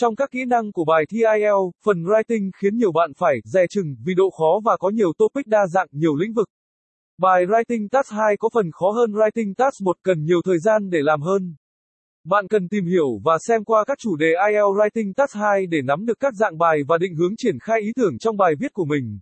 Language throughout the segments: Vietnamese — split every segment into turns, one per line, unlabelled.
Trong các kỹ năng của bài thi IELTS, phần writing khiến nhiều bạn phải dè chừng vì độ khó và có nhiều topic đa dạng, nhiều lĩnh vực. Bài Writing Task 2 có phần khó hơn Writing Task 1 cần nhiều thời gian để làm hơn. Bạn cần tìm hiểu và xem qua các chủ đề IELTS Writing Task 2 để nắm được các dạng bài và định hướng triển khai ý tưởng trong bài viết của mình.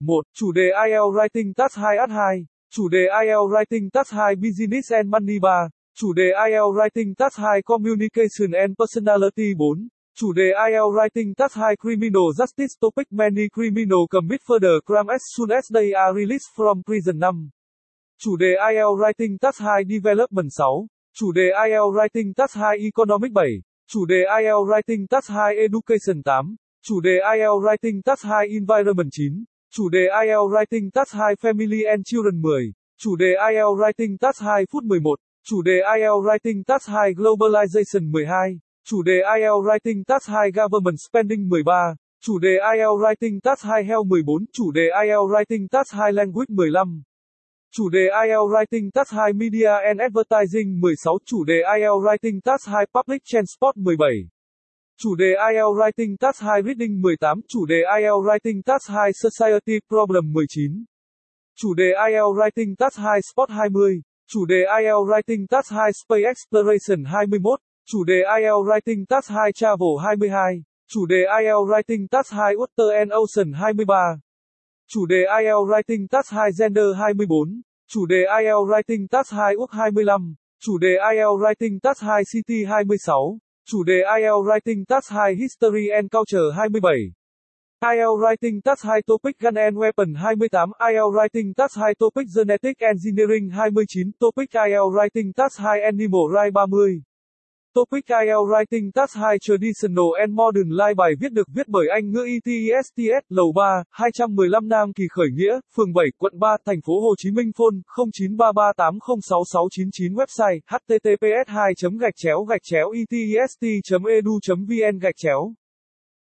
1. Chủ đề IELTS Writing Task 2 At 2. Chủ đề IELTS Writing Task 2 Business and Money 3. Chủ đề IELTS Writing Task 2 Communication and Personality 4. Chủ đề IELTS Writing Task 2 Criminal Justice Topic Many criminal commit further crime as soon as they are released from prison 5. Chủ đề IELTS Writing Task 2 Development 6. Chủ đề IELTS Writing Task 2 Economic 7. Chủ đề IELTS Writing Task 2 Education 8. Chủ đề IELTS Writing Task 2 Environment 9. Chủ đề IELTS Writing Task 2 Family and Children 10. Chủ đề IELTS Writing Task 2 Food 11. Chủ đề IELTS Writing Task 2 Globalization 12. Chủ đề IELTS Writing Task 2 Government Spending 13. Chủ đề IELTS Writing Task 2 Health 14. Chủ đề IELTS Writing Task 2 Language 15. Chủ đề IELTS Writing Task 2 Media and Advertising 16. Chủ đề IELTS Writing Task 2 Public Transport 17. Chủ đề IELTS Writing Task 2 Reading 18. Chủ đề IELTS Writing Task 2 Society Problem 19. Chủ đề IELTS Writing Task 2 Sport 20. Chủ đề IELTS Writing Task 2 Space Exploration 21. Chủ đề IELTS Writing Task 2 Travel 22. Chủ đề IELTS Writing Task 2 Water and Ocean 23. Chủ đề IELTS Writing Task 2 Gender 24. Chủ đề IELTS Writing Task 2 Úc 25. Chủ đề IELTS Writing Task 2 City 26. Chủ đề IELTS Writing Task 2 History and Culture 27. IELTS Writing Task 2 Topic Gun and Weapon 28. IELTS Writing Task 2 Topic Genetic Engineering 29. Topic IELTS Writing Task 2 Animal Rights 30. Topic IELTS Writing Task 2 Traditional and Modern Life bài viết được viết bởi Anh ngữ ETSTS, Lầu 3, 215 Nam Kỳ Khởi Nghĩa, phường 7, quận 3, thành phố Hồ Chí Minh phone 0933806699 website https 2 gạch chéo gạch chéo itst edu vn gạch chéo.